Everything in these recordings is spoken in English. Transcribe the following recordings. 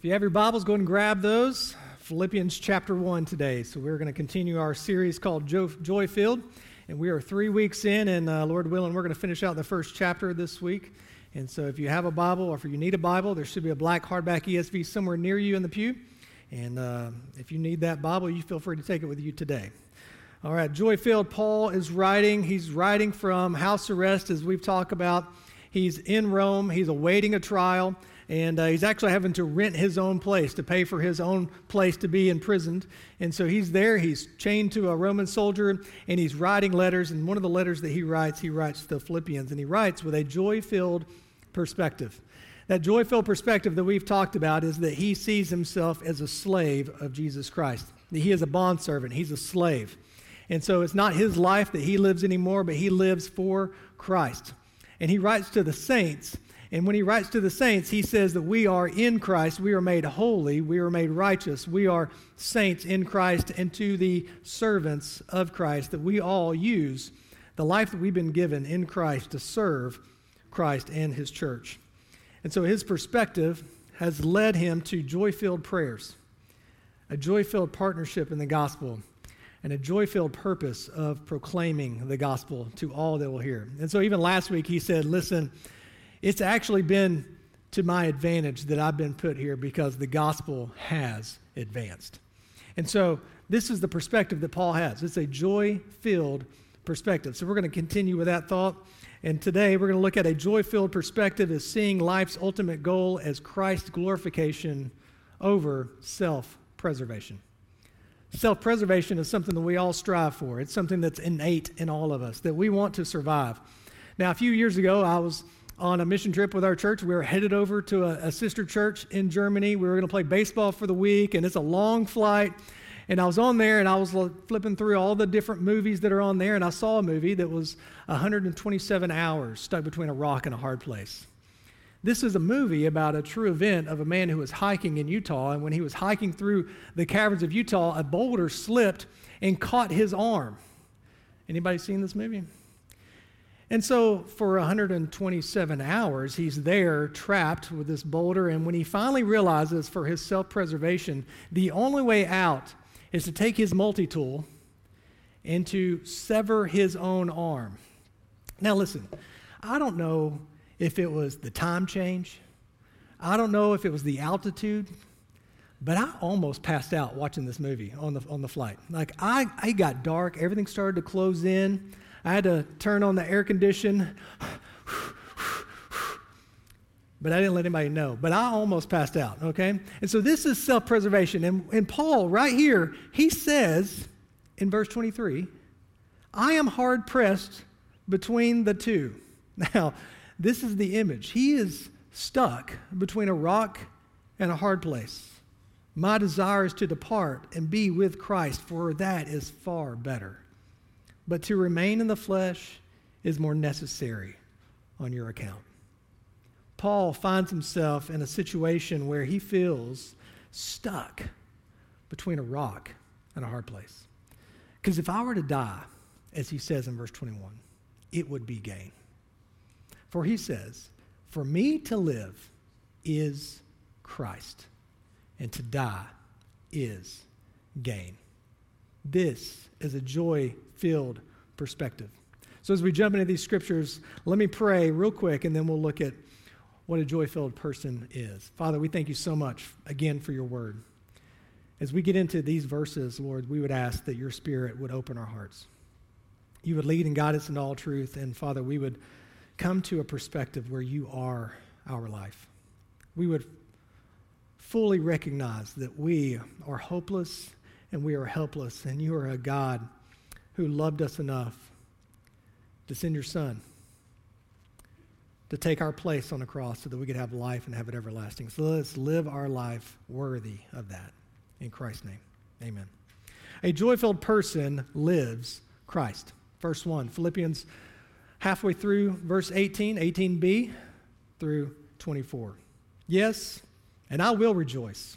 If you have your Bibles, go ahead and grab those. Philippians chapter 1 today. So we're going to continue our series called Joy Filled. And we are three weeks in, and uh, Lord willing, we're going to finish out the first chapter this week. And so if you have a Bible or if you need a Bible, there should be a black hardback ESV somewhere near you in the pew. And uh, if you need that Bible, you feel free to take it with you today. All right, Joy Filled, Paul is writing. He's writing from house arrest, as we've talked about. He's in Rome, he's awaiting a trial and uh, he's actually having to rent his own place to pay for his own place to be imprisoned. And so he's there, he's chained to a Roman soldier, and he's writing letters. And one of the letters that he writes, he writes to the Philippians, and he writes with a joy filled perspective. That joy filled perspective that we've talked about is that he sees himself as a slave of Jesus Christ. He is a bondservant, he's a slave. And so it's not his life that he lives anymore, but he lives for Christ. And he writes to the saints and when he writes to the saints, he says that we are in Christ, we are made holy, we are made righteous, we are saints in Christ, and to the servants of Christ, that we all use the life that we've been given in Christ to serve Christ and his church. And so his perspective has led him to joy filled prayers, a joy filled partnership in the gospel, and a joy filled purpose of proclaiming the gospel to all that will hear. And so even last week he said, Listen, it's actually been to my advantage that I've been put here because the gospel has advanced. And so this is the perspective that Paul has. It's a joy filled perspective. So we're going to continue with that thought. And today we're going to look at a joy filled perspective as seeing life's ultimate goal as Christ's glorification over self preservation. Self preservation is something that we all strive for, it's something that's innate in all of us, that we want to survive. Now, a few years ago, I was on a mission trip with our church. We were headed over to a, a sister church in Germany. We were going to play baseball for the week, and it's a long flight. And I was on there and I was flipping through all the different movies that are on there, and I saw a movie that was 127 hours stuck between a rock and a hard place. This is a movie about a true event of a man who was hiking in Utah, and when he was hiking through the caverns of Utah, a boulder slipped and caught his arm. Anybody seen this movie? And so for 127 hours, he's there trapped with this boulder. And when he finally realizes for his self preservation, the only way out is to take his multi tool and to sever his own arm. Now, listen, I don't know if it was the time change, I don't know if it was the altitude. But I almost passed out watching this movie on the, on the flight. Like, I, I got dark, everything started to close in. I had to turn on the air condition. But I didn't let anybody know. But I almost passed out, okay? And so this is self preservation. And, and Paul, right here, he says in verse 23, I am hard pressed between the two. Now, this is the image. He is stuck between a rock and a hard place. My desire is to depart and be with Christ, for that is far better but to remain in the flesh is more necessary on your account. Paul finds himself in a situation where he feels stuck between a rock and a hard place. Because if I were to die, as he says in verse 21, it would be gain. For he says, For me to live is Christ, and to die is gain. This is a joy filled perspective. So, as we jump into these scriptures, let me pray real quick and then we'll look at what a joy filled person is. Father, we thank you so much again for your word. As we get into these verses, Lord, we would ask that your spirit would open our hearts. You would lead and guide us into all truth. And Father, we would come to a perspective where you are our life. We would fully recognize that we are hopeless and we are helpless, and you are a God who loved us enough to send your Son to take our place on the cross so that we could have life and have it everlasting. So let's live our life worthy of that. In Christ's name, amen. A joy filled person lives Christ. Verse 1, Philippians halfway through verse 18, 18b through 24. Yes, and I will rejoice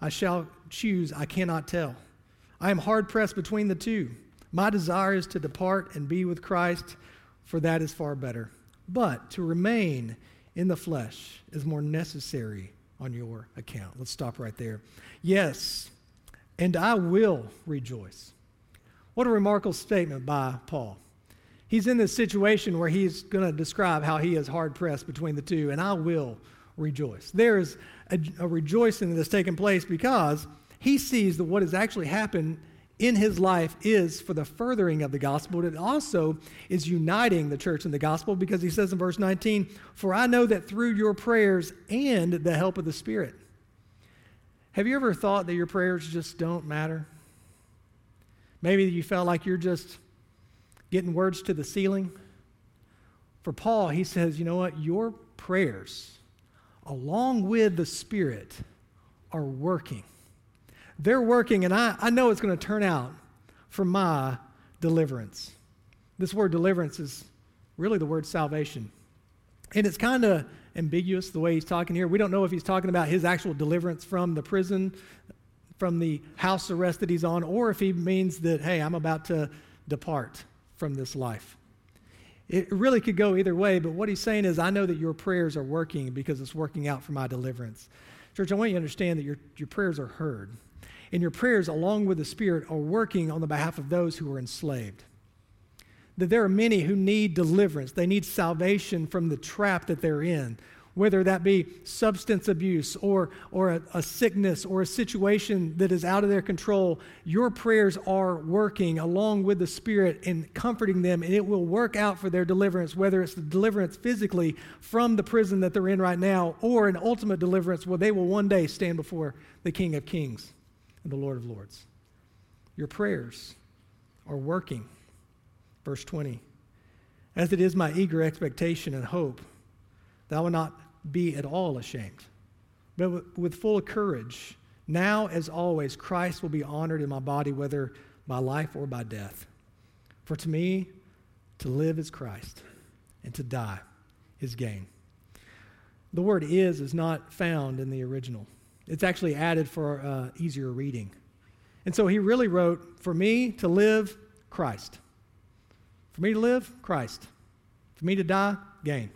I shall choose, I cannot tell. I am hard pressed between the two. My desire is to depart and be with Christ, for that is far better. But to remain in the flesh is more necessary on your account. Let's stop right there. Yes, and I will rejoice. What a remarkable statement by Paul. He's in this situation where he's going to describe how he is hard pressed between the two, and I will rejoice. There is a, a rejoicing has taken place because he sees that what has actually happened in his life is for the furthering of the gospel, but it also is uniting the church in the gospel because he says in verse 19, For I know that through your prayers and the help of the Spirit. Have you ever thought that your prayers just don't matter? Maybe you felt like you're just getting words to the ceiling. For Paul, he says, You know what? Your prayers, along with the Spirit, are working they're working, and I, I know it's going to turn out for my deliverance. This word deliverance is really the word salvation. And it's kind of ambiguous the way he's talking here. We don't know if he's talking about his actual deliverance from the prison, from the house arrest that he's on, or if he means that, hey, I'm about to depart from this life. It really could go either way, but what he's saying is, I know that your prayers are working because it's working out for my deliverance. Church, I want you to understand that your, your prayers are heard and your prayers, along with the Spirit, are working on the behalf of those who are enslaved. That there are many who need deliverance, they need salvation from the trap that they're in, whether that be substance abuse or, or a, a sickness or a situation that is out of their control. Your prayers are working along with the Spirit in comforting them, and it will work out for their deliverance, whether it's the deliverance physically from the prison that they're in right now or an ultimate deliverance where they will one day stand before the King of Kings and the Lord of Lords. Your prayers are working. Verse 20. As it is my eager expectation and hope I will not be at all ashamed, but with full courage, now as always, Christ will be honored in my body, whether by life or by death. For to me, to live is Christ, and to die is gain. The word is is not found in the original. It's actually added for uh, easier reading. And so he really wrote, For me to live, Christ. For me to live, Christ. For me to die, gain.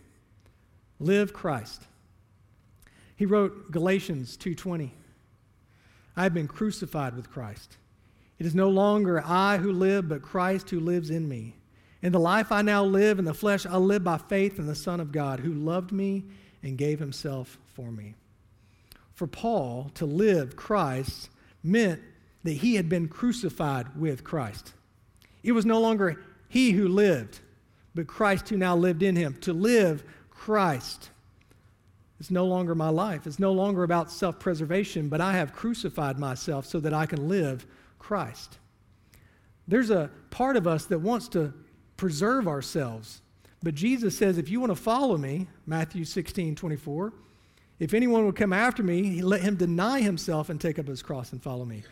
Live Christ. He wrote Galatians 2:20. I have been crucified with Christ. It is no longer I who live, but Christ who lives in me. In the life I now live in the flesh, I live by faith in the Son of God who loved me and gave himself for me for Paul to live Christ meant that he had been crucified with Christ. It was no longer he who lived, but Christ who now lived in him. To live Christ is no longer my life. It's no longer about self preservation, but I have crucified myself so that I can live Christ. There's a part of us that wants to preserve ourselves. But Jesus says, if you want to follow me, Matthew 16, 24, if anyone would come after me, let him deny himself and take up his cross and follow me.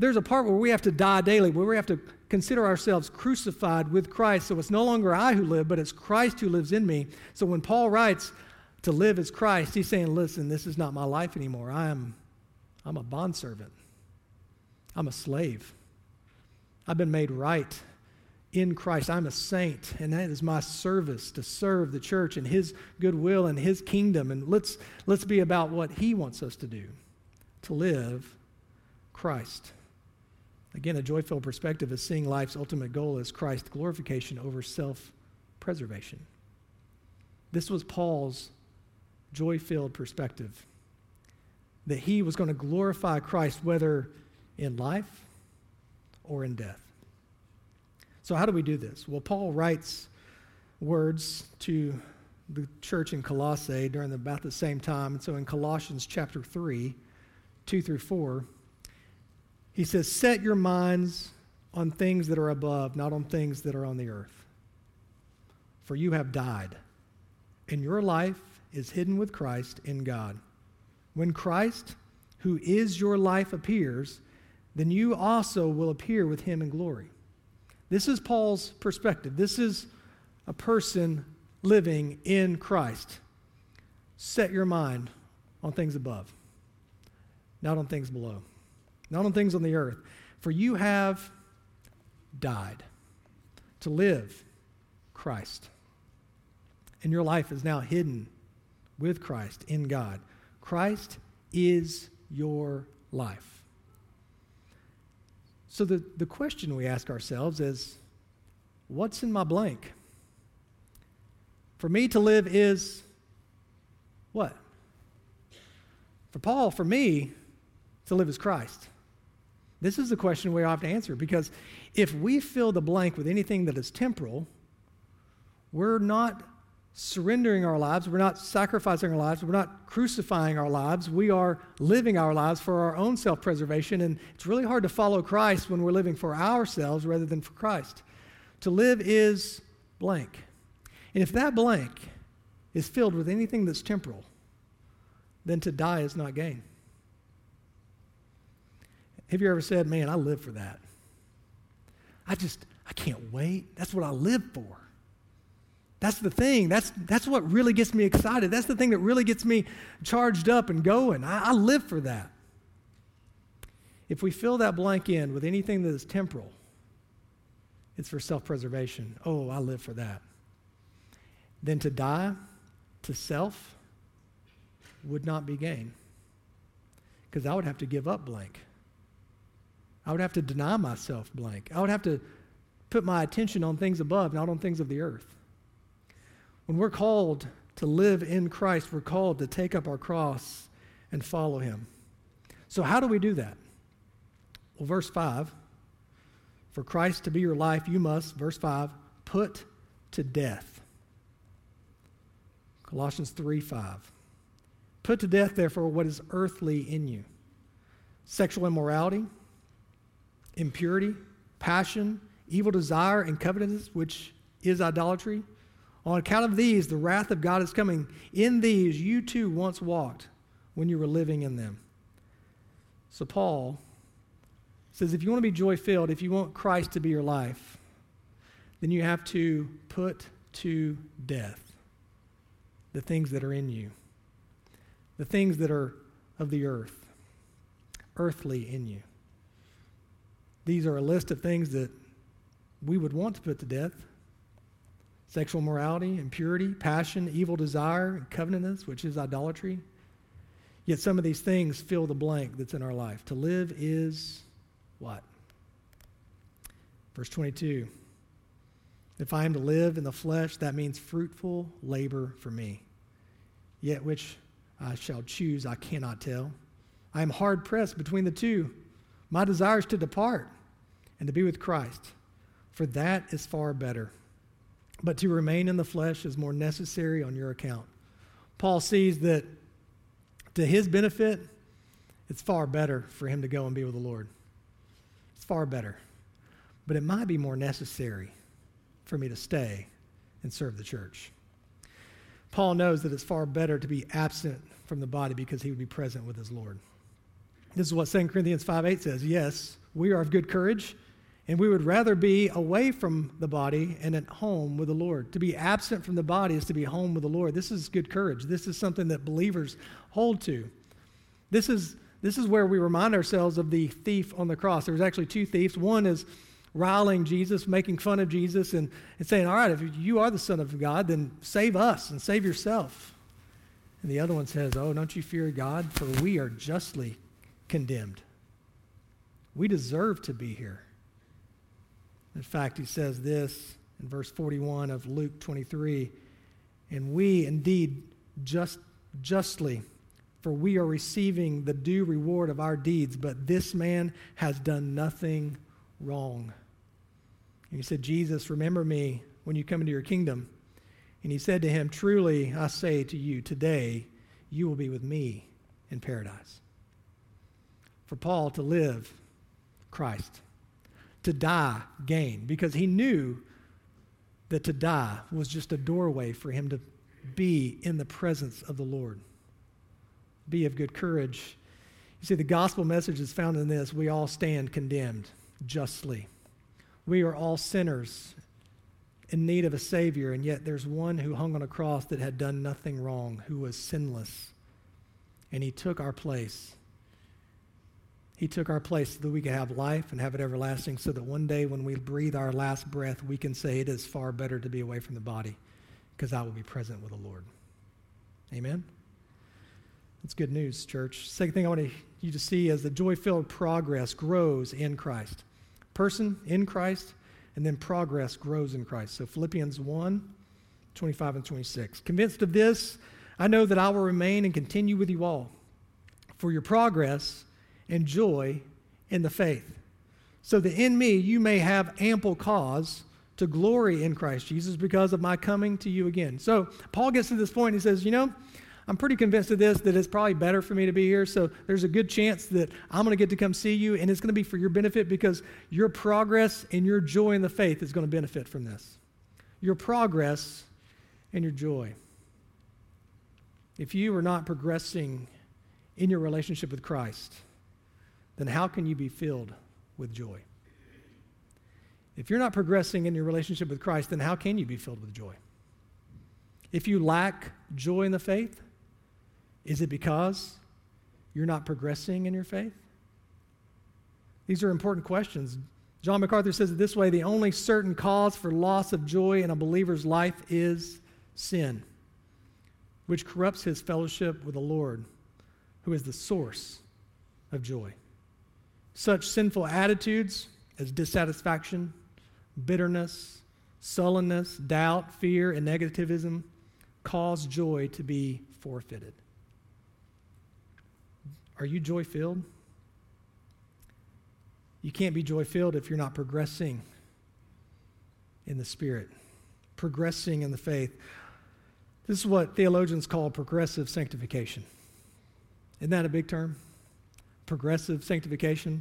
There's a part where we have to die daily, where we have to consider ourselves crucified with Christ. So it's no longer I who live, but it's Christ who lives in me. So when Paul writes, to live as Christ, he's saying, listen, this is not my life anymore. I am, I'm a bondservant. I'm a slave. I've been made right in Christ. I'm a saint, and that is my service to serve the church and His goodwill and His kingdom. And let's, let's be about what He wants us to do to live Christ. Again, a joy filled perspective is seeing life's ultimate goal as Christ glorification over self preservation. This was Paul's joy filled perspective that he was going to glorify Christ whether in life or in death. So, how do we do this? Well, Paul writes words to the church in Colossae during about the same time. And so, in Colossians chapter 3, 2 through 4, he says, Set your minds on things that are above, not on things that are on the earth. For you have died, and your life is hidden with Christ in God. When Christ, who is your life, appears, then you also will appear with him in glory. This is Paul's perspective. This is a person living in Christ. Set your mind on things above, not on things below, not on things on the earth. For you have died to live Christ. And your life is now hidden with Christ in God. Christ is your life. So the, the question we ask ourselves is what's in my blank? For me to live is what? For Paul, for me, to live is Christ. This is the question we have to answer because if we fill the blank with anything that is temporal, we're not surrendering our lives, we're not sacrificing our lives, we're not crucifying our lives, we are living our lives for our own self preservation. And it's really hard to follow Christ when we're living for ourselves rather than for Christ. To live is blank. And if that blank is filled with anything that's temporal, then to die is not gain. Have you ever said, Man, I live for that? I just, I can't wait. That's what I live for. That's the thing. That's, that's what really gets me excited. That's the thing that really gets me charged up and going. I, I live for that. If we fill that blank in with anything that is temporal, it's for self preservation. Oh, I live for that. Then to die to self would not be gain. Because I would have to give up blank. I would have to deny myself blank. I would have to put my attention on things above, not on things of the earth. When we're called to live in Christ, we're called to take up our cross and follow him. So, how do we do that? Well, verse 5 For Christ to be your life, you must, verse 5, put to death. Colossians 3 5. Put to death, therefore, what is earthly in you sexual immorality, impurity, passion, evil desire, and covetousness, which is idolatry. On account of these, the wrath of God is coming. In these, you too once walked when you were living in them. So, Paul says if you want to be joy filled, if you want Christ to be your life, then you have to put to death the things that are in you, the things that are of the earth, earthly in you. These are a list of things that we would want to put to death sexual morality, impurity, passion, evil desire, and covetousness, which is idolatry. Yet some of these things fill the blank that's in our life. To live is what? Verse 22 If I am to live in the flesh, that means fruitful labor for me. Yet which I shall choose, I cannot tell. I am hard pressed between the two. My desire is to depart and to be with Christ, for that is far better. But to remain in the flesh is more necessary on your account. Paul sees that to his benefit, it's far better for him to go and be with the Lord. It's far better. But it might be more necessary for me to stay and serve the church. Paul knows that it's far better to be absent from the body because he would be present with his Lord. This is what 2 Corinthians 5 8 says. Yes, we are of good courage, and we would rather be away from the body and at home with the Lord. To be absent from the body is to be home with the Lord. This is good courage. This is something that believers hold to. This is, this is where we remind ourselves of the thief on the cross. There was actually two thieves. One is riling Jesus, making fun of Jesus, and, and saying, All right, if you are the Son of God, then save us and save yourself. And the other one says, Oh, don't you fear God? For we are justly condemned. We deserve to be here. In fact, he says this in verse 41 of Luke 23 And we indeed just, justly, for we are receiving the due reward of our deeds, but this man has done nothing wrong. And he said, Jesus, remember me when you come into your kingdom. And he said to him, Truly, I say to you, today you will be with me in paradise. For Paul to live, Christ. To die, gain. Because he knew that to die was just a doorway for him to be in the presence of the Lord. be of good courage. You see, the gospel message is found in this we all stand condemned justly. We are all sinners in need of a Savior, and yet there's one who hung on a cross that had done nothing wrong, who was sinless. And he took our place. He took our place so that we could have life and have it everlasting, so that one day when we breathe our last breath, we can say it is far better to be away from the body because I will be present with the Lord. Amen? That's good news, church. Second thing I want you to see is the joy filled progress grows in Christ. Person in Christ, and then progress grows in Christ. So Philippians 1 25 and 26. Convinced of this, I know that I will remain and continue with you all for your progress and joy in the faith, so that in me you may have ample cause to glory in Christ Jesus because of my coming to you again. So Paul gets to this point, he says, You know, I'm pretty convinced of this that it's probably better for me to be here. So there's a good chance that I'm going to get to come see you, and it's going to be for your benefit because your progress and your joy in the faith is going to benefit from this. Your progress and your joy. If you are not progressing in your relationship with Christ, then how can you be filled with joy? If you're not progressing in your relationship with Christ, then how can you be filled with joy? If you lack joy in the faith, is it because you're not progressing in your faith? These are important questions. John MacArthur says it this way the only certain cause for loss of joy in a believer's life is sin, which corrupts his fellowship with the Lord, who is the source of joy. Such sinful attitudes as dissatisfaction, bitterness, sullenness, doubt, fear, and negativism cause joy to be forfeited. Are you joy filled? You can't be joy filled if you're not progressing in the Spirit, progressing in the faith. This is what theologians call progressive sanctification. Isn't that a big term? Progressive sanctification.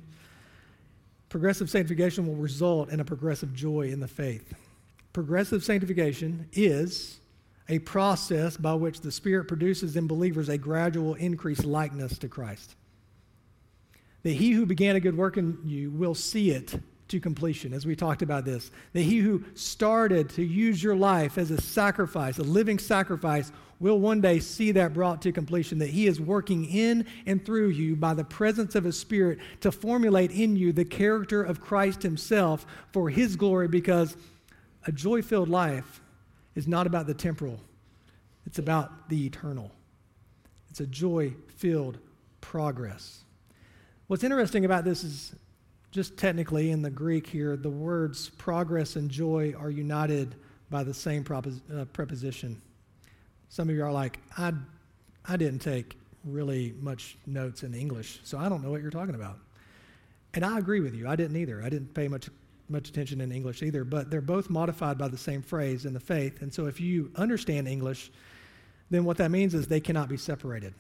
Progressive sanctification will result in a progressive joy in the faith. Progressive sanctification is a process by which the Spirit produces in believers a gradual increased likeness to Christ. That he who began a good work in you will see it to completion, as we talked about this. That he who started to use your life as a sacrifice, a living sacrifice, will one day see that brought to completion. That he is working in and through you by the presence of his Spirit to formulate in you the character of Christ himself for his glory, because a joy filled life is not about the temporal, it's about the eternal. It's a joy filled progress. What's interesting about this is just technically in the Greek here, the words progress and joy are united by the same propos- uh, preposition. Some of you are like, I, I didn't take really much notes in English, so I don't know what you're talking about. And I agree with you. I didn't either. I didn't pay much much attention in English either, but they're both modified by the same phrase in the faith. And so if you understand English, then what that means is they cannot be separated.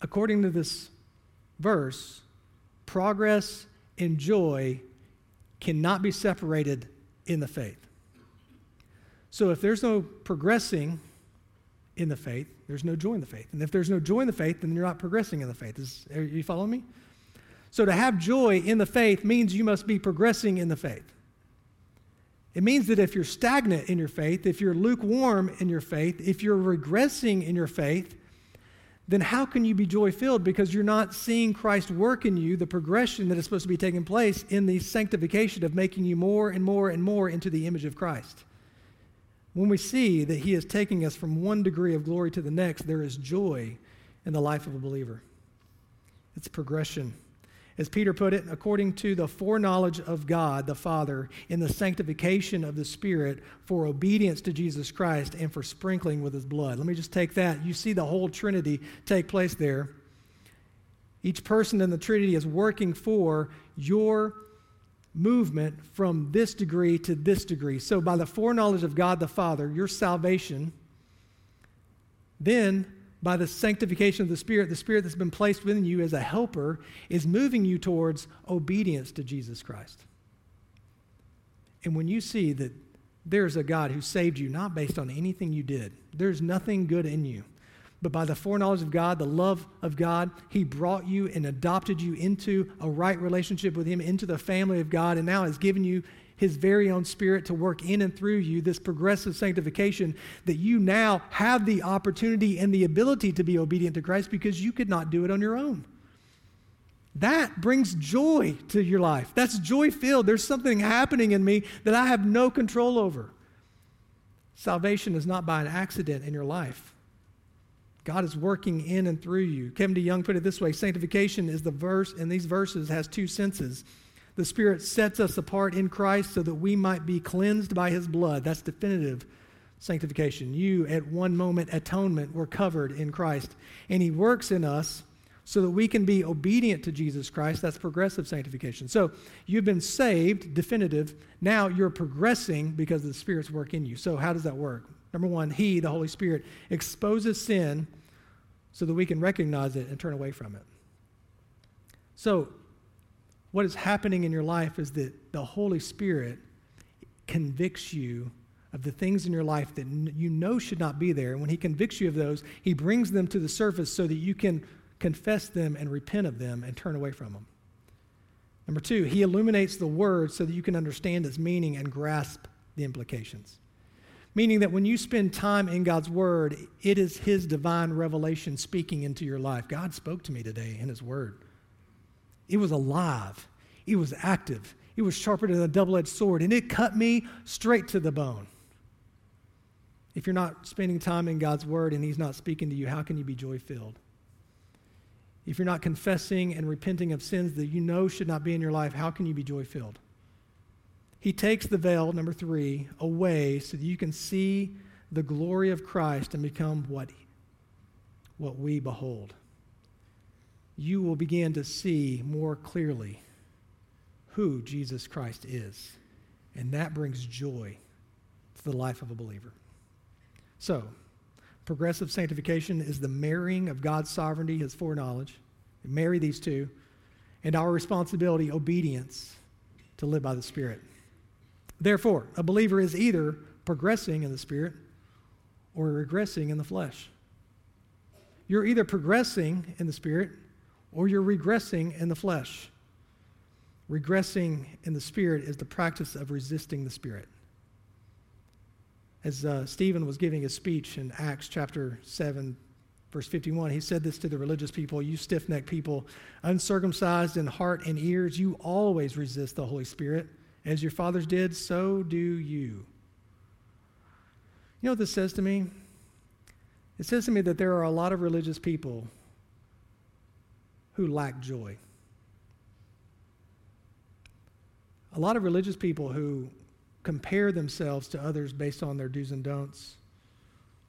According to this verse, progress and joy cannot be separated in the faith. So if there's no progressing in the faith, there's no joy in the faith. And if there's no joy in the faith, then you're not progressing in the faith. Is, are you following me? So to have joy in the faith means you must be progressing in the faith. It means that if you're stagnant in your faith, if you're lukewarm in your faith, if you're regressing in your faith, then how can you be joy filled? Because you're not seeing Christ work in you, the progression that is supposed to be taking place in the sanctification of making you more and more and more into the image of Christ. When we see that He is taking us from one degree of glory to the next, there is joy in the life of a believer. It's progression as Peter put it, according to the foreknowledge of God the Father in the sanctification of the Spirit for obedience to Jesus Christ and for sprinkling with his blood. Let me just take that. You see the whole Trinity take place there. Each person in the Trinity is working for your movement from this degree to this degree. So, by the foreknowledge of God the Father, your salvation, then by the sanctification of the Spirit, the Spirit that's been placed within you as a helper is moving you towards obedience to Jesus Christ. And when you see that there's a God who saved you not based on anything you did, there's nothing good in you, but by the foreknowledge of God, the love of God, He brought you and adopted you into a right relationship with Him, into the family of God, and now has given you His very own Spirit to work in and through you, this progressive sanctification, that you now have the opportunity and the ability to be obedient to Christ because you could not do it on your own. That brings joy to your life. That's joy filled. There's something happening in me that I have no control over. Salvation is not by an accident in your life. God is working in and through you. Kevin DeYoung put it this way sanctification is the verse in these verses has two senses. The Spirit sets us apart in Christ so that we might be cleansed by His blood. That's definitive sanctification. You, at one moment, atonement, were covered in Christ. And He works in us so that we can be obedient to Jesus Christ. That's progressive sanctification. So you've been saved, definitive. Now you're progressing because the Spirit's work in you. So, how does that work? Number one, He, the Holy Spirit, exposes sin so that we can recognize it and turn away from it. So, what is happening in your life is that the Holy Spirit convicts you of the things in your life that you know should not be there. And when He convicts you of those, He brings them to the surface so that you can confess them and repent of them and turn away from them. Number two, He illuminates the Word so that you can understand its meaning and grasp the implications. Meaning that when you spend time in God's Word, it is His divine revelation speaking into your life. God spoke to me today in His Word. It was alive, it was active, it was sharper than a double edged sword, and it cut me straight to the bone. If you're not spending time in God's Word and He's not speaking to you, how can you be joy filled? If you're not confessing and repenting of sins that you know should not be in your life, how can you be joy filled? He takes the veil, number three, away so that you can see the glory of Christ and become what, what we behold. You will begin to see more clearly who Jesus Christ is. And that brings joy to the life of a believer. So, progressive sanctification is the marrying of God's sovereignty, his foreknowledge. Marry these two, and our responsibility, obedience, to live by the Spirit. Therefore, a believer is either progressing in the Spirit or regressing in the flesh. You're either progressing in the Spirit or you're regressing in the flesh. Regressing in the Spirit is the practice of resisting the Spirit. As uh, Stephen was giving his speech in Acts chapter 7, verse 51, he said this to the religious people You stiff necked people, uncircumcised in heart and ears, you always resist the Holy Spirit. As your fathers did, so do you. You know what this says to me? It says to me that there are a lot of religious people who lack joy. A lot of religious people who compare themselves to others based on their do's and don'ts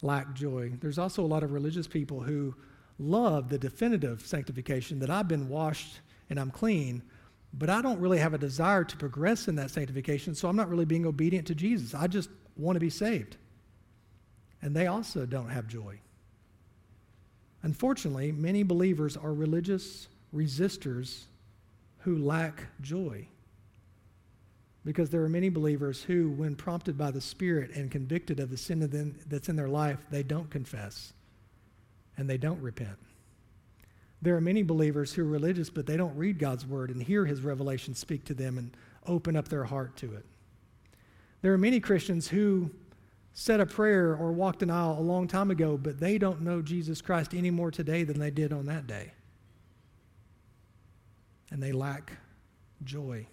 lack joy. There's also a lot of religious people who love the definitive sanctification that I've been washed and I'm clean, but I don't really have a desire to progress in that sanctification, so I'm not really being obedient to Jesus. I just want to be saved. And they also don't have joy. Unfortunately, many believers are religious resistors who lack joy. Because there are many believers who, when prompted by the Spirit and convicted of the sin that's in their life, they don't confess and they don't repent. There are many believers who are religious, but they don't read God's word and hear his revelation speak to them and open up their heart to it. There are many Christians who said a prayer or walked an aisle a long time ago, but they don't know Jesus Christ any more today than they did on that day. And they lack joy.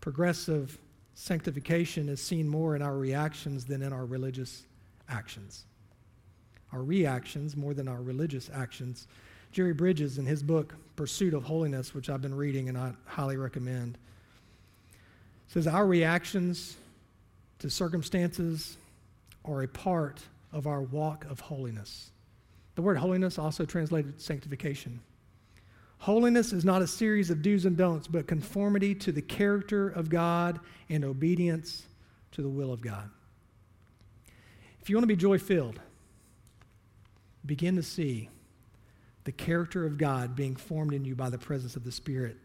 Progressive sanctification is seen more in our reactions than in our religious actions. Our reactions, more than our religious actions, Jerry Bridges, in his book, Pursuit of Holiness, which I've been reading and I highly recommend, says our reactions to circumstances are a part of our walk of holiness. The word holiness also translated sanctification. Holiness is not a series of do's and don'ts, but conformity to the character of God and obedience to the will of God. If you want to be joy filled, begin to see the character of God being formed in you by the presence of the Spirit,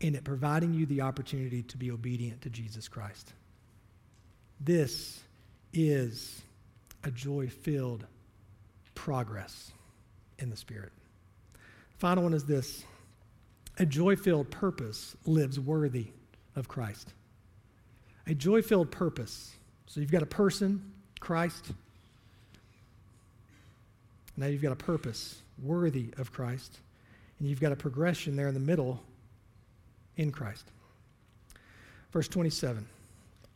and it providing you the opportunity to be obedient to Jesus Christ. This is a joy filled progress in the Spirit. Final one is this a joy filled purpose lives worthy of Christ. A joy filled purpose. So you've got a person, Christ. Now you've got a purpose worthy of Christ. And you've got a progression there in the middle in Christ. Verse 27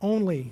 Only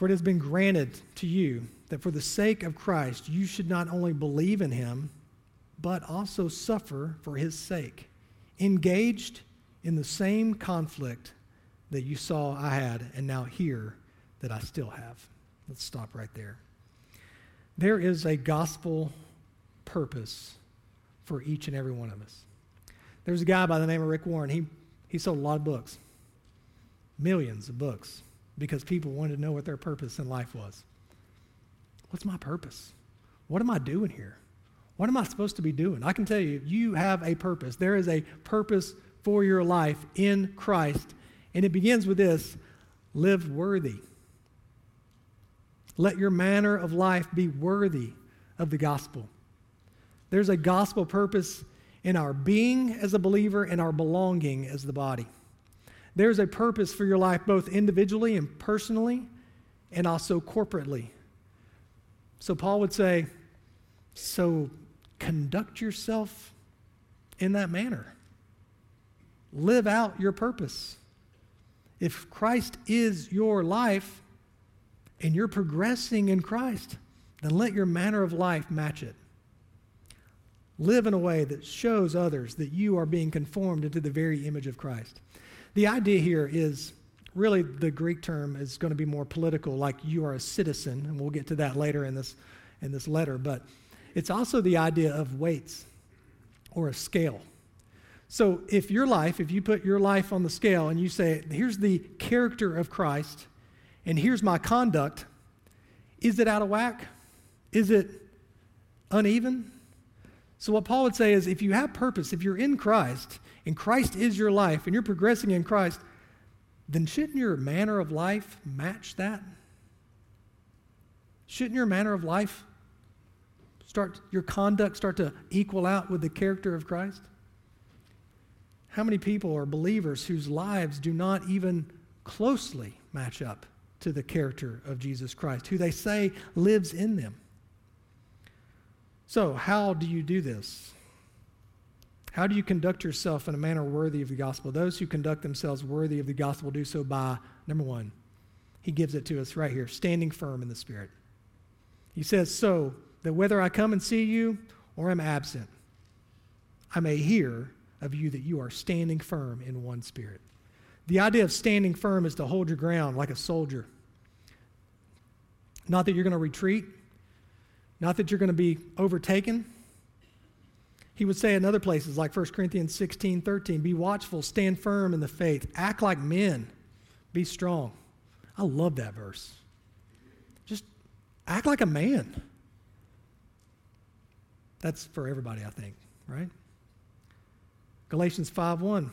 For it has been granted to you that for the sake of Christ you should not only believe in him, but also suffer for his sake, engaged in the same conflict that you saw I had and now hear that I still have. Let's stop right there. There is a gospel purpose for each and every one of us. There's a guy by the name of Rick Warren. He, he sold a lot of books, millions of books, because people wanted to know what their purpose in life was. What's my purpose? What am I doing here? What am I supposed to be doing? I can tell you, you have a purpose. There is a purpose for your life in Christ. And it begins with this live worthy. Let your manner of life be worthy of the gospel. There's a gospel purpose in our being as a believer and our belonging as the body. There's a purpose for your life both individually and personally and also corporately. So Paul would say, so conduct yourself in that manner. Live out your purpose. If Christ is your life and you're progressing in Christ, then let your manner of life match it. Live in a way that shows others that you are being conformed into the very image of Christ. The idea here is really the Greek term is going to be more political, like you are a citizen, and we'll get to that later in this, in this letter, but it's also the idea of weights or a scale. So if your life, if you put your life on the scale and you say, here's the character of Christ, and here's my conduct, is it out of whack? Is it uneven? So, what Paul would say is if you have purpose, if you're in Christ, and Christ is your life, and you're progressing in Christ, then shouldn't your manner of life match that? Shouldn't your manner of life start, your conduct start to equal out with the character of Christ? How many people are believers whose lives do not even closely match up to the character of Jesus Christ, who they say lives in them? So, how do you do this? How do you conduct yourself in a manner worthy of the gospel? Those who conduct themselves worthy of the gospel do so by, number one, he gives it to us right here, standing firm in the Spirit. He says, So that whether I come and see you or am absent, I may hear of you that you are standing firm in one spirit. The idea of standing firm is to hold your ground like a soldier. Not that you're going to retreat, not that you're going to be overtaken. He would say in other places, like 1 Corinthians 16 13, be watchful, stand firm in the faith, act like men, be strong. I love that verse. Just act like a man. That's for everybody, I think, right? Galatians 5 1.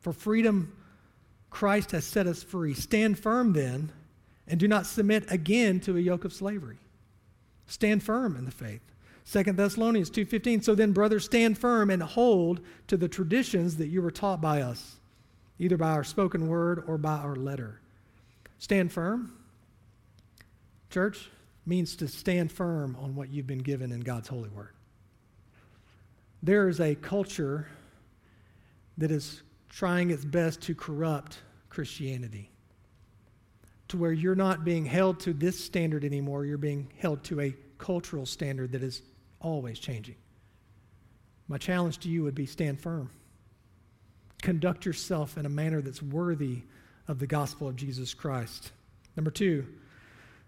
For freedom, Christ has set us free. Stand firm then, and do not submit again to a yoke of slavery. Stand firm in the faith. 2 Thessalonians 2:15 So then brothers stand firm and hold to the traditions that you were taught by us either by our spoken word or by our letter. Stand firm. Church means to stand firm on what you've been given in God's holy word. There is a culture that is trying its best to corrupt Christianity to where you're not being held to this standard anymore, you're being held to a cultural standard that is always changing. My challenge to you would be stand firm. Conduct yourself in a manner that's worthy of the gospel of Jesus Christ. Number two,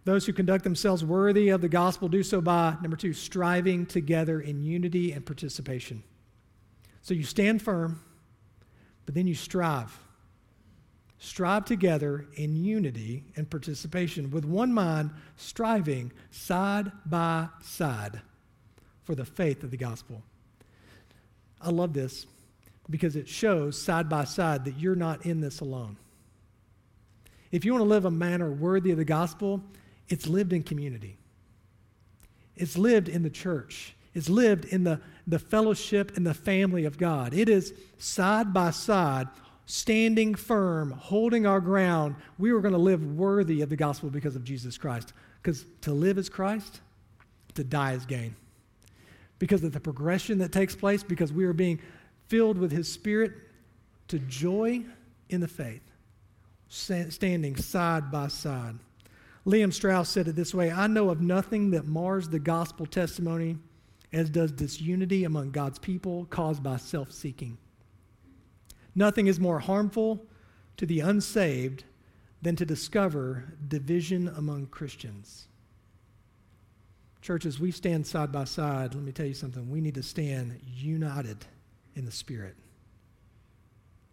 Those who conduct themselves worthy of the gospel do so by, number two, striving together in unity and participation. So you stand firm, but then you strive. Strive together in unity and participation, with one mind, striving side by side for the faith of the gospel. I love this because it shows side by side that you're not in this alone. If you want to live a manner worthy of the gospel, it's lived in community. It's lived in the church. It's lived in the, the fellowship and the family of God. It is side by side, standing firm, holding our ground. We are going to live worthy of the gospel because of Jesus Christ. Because to live is Christ, to die is gain. Because of the progression that takes place, because we are being filled with His Spirit to joy in the faith, standing side by side. Lehman Strauss said it this way I know of nothing that mars the gospel testimony as does disunity among God's people caused by self seeking. Nothing is more harmful to the unsaved than to discover division among Christians. Churches, we stand side by side. Let me tell you something. We need to stand united in the Spirit.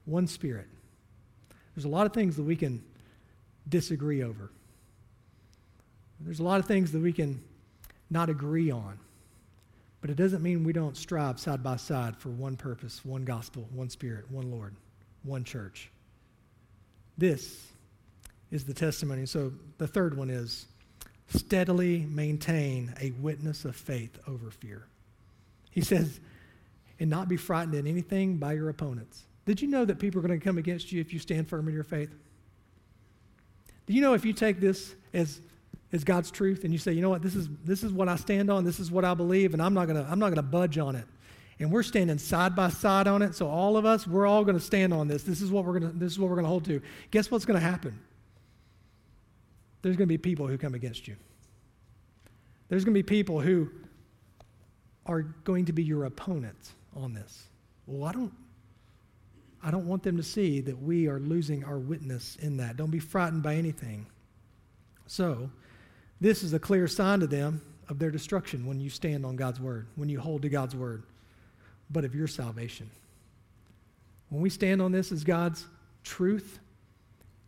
One Spirit. There's a lot of things that we can disagree over. There's a lot of things that we can not agree on. But it doesn't mean we don't strive side by side for one purpose, one gospel, one spirit, one Lord, one church. This is the testimony. So the third one is steadily maintain a witness of faith over fear. He says, and not be frightened in anything by your opponents. Did you know that people are going to come against you if you stand firm in your faith? Do you know if you take this as is God's truth, and you say, you know what, this is, this is what I stand on, this is what I believe, and I'm not going to I'm not to budge on it. And we're standing side by side on it, so all of us, we're all going to stand on this. This is what we're to this is what we're going to hold to. Guess what's going to happen? There's going to be people who come against you. There's going to be people who are going to be your opponents on this. Well, I don't I don't want them to see that we are losing our witness in that. Don't be frightened by anything. So, this is a clear sign to them of their destruction when you stand on God's word, when you hold to God's word, but of your salvation. When we stand on this as God's truth,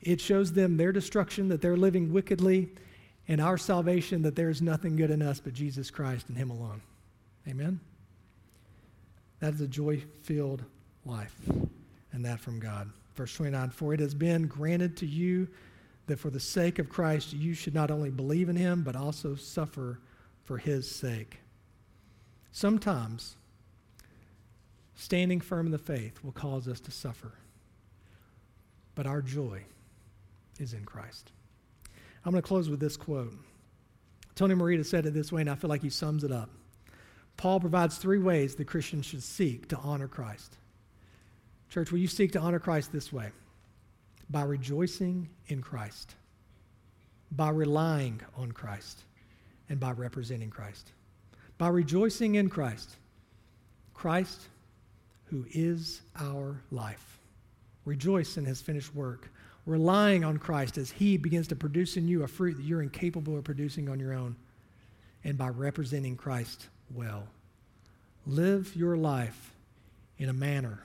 it shows them their destruction, that they're living wickedly, and our salvation, that there's nothing good in us but Jesus Christ and Him alone. Amen? That is a joy filled life, and that from God. Verse 29 For it has been granted to you that for the sake of Christ you should not only believe in him, but also suffer for his sake. Sometimes standing firm in the faith will cause us to suffer, but our joy is in Christ. I'm going to close with this quote. Tony Merida said it this way, and I feel like he sums it up. Paul provides three ways the Christian should seek to honor Christ. Church, will you seek to honor Christ this way? by rejoicing in Christ, by relying on Christ, and by representing Christ. By rejoicing in Christ, Christ who is our life. Rejoice in his finished work, relying on Christ as he begins to produce in you a fruit that you're incapable of producing on your own, and by representing Christ well. Live your life in a manner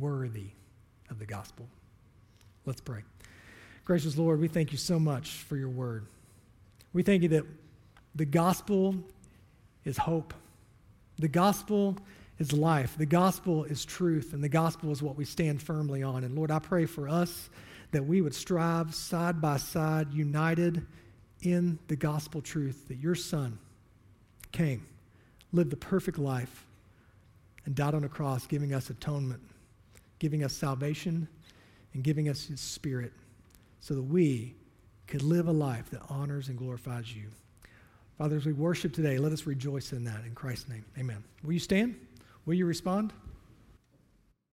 worthy of the gospel. Let's pray. Gracious Lord, we thank you so much for your word. We thank you that the gospel is hope. The gospel is life. The gospel is truth, and the gospel is what we stand firmly on. And Lord, I pray for us that we would strive side by side, united in the gospel truth that your Son came, lived the perfect life, and died on a cross, giving us atonement, giving us salvation, and giving us His Spirit so that we could live a life that honors and glorifies you. Father, as we worship today, let us rejoice in that. In Christ's name, amen. Will you stand? Will you respond?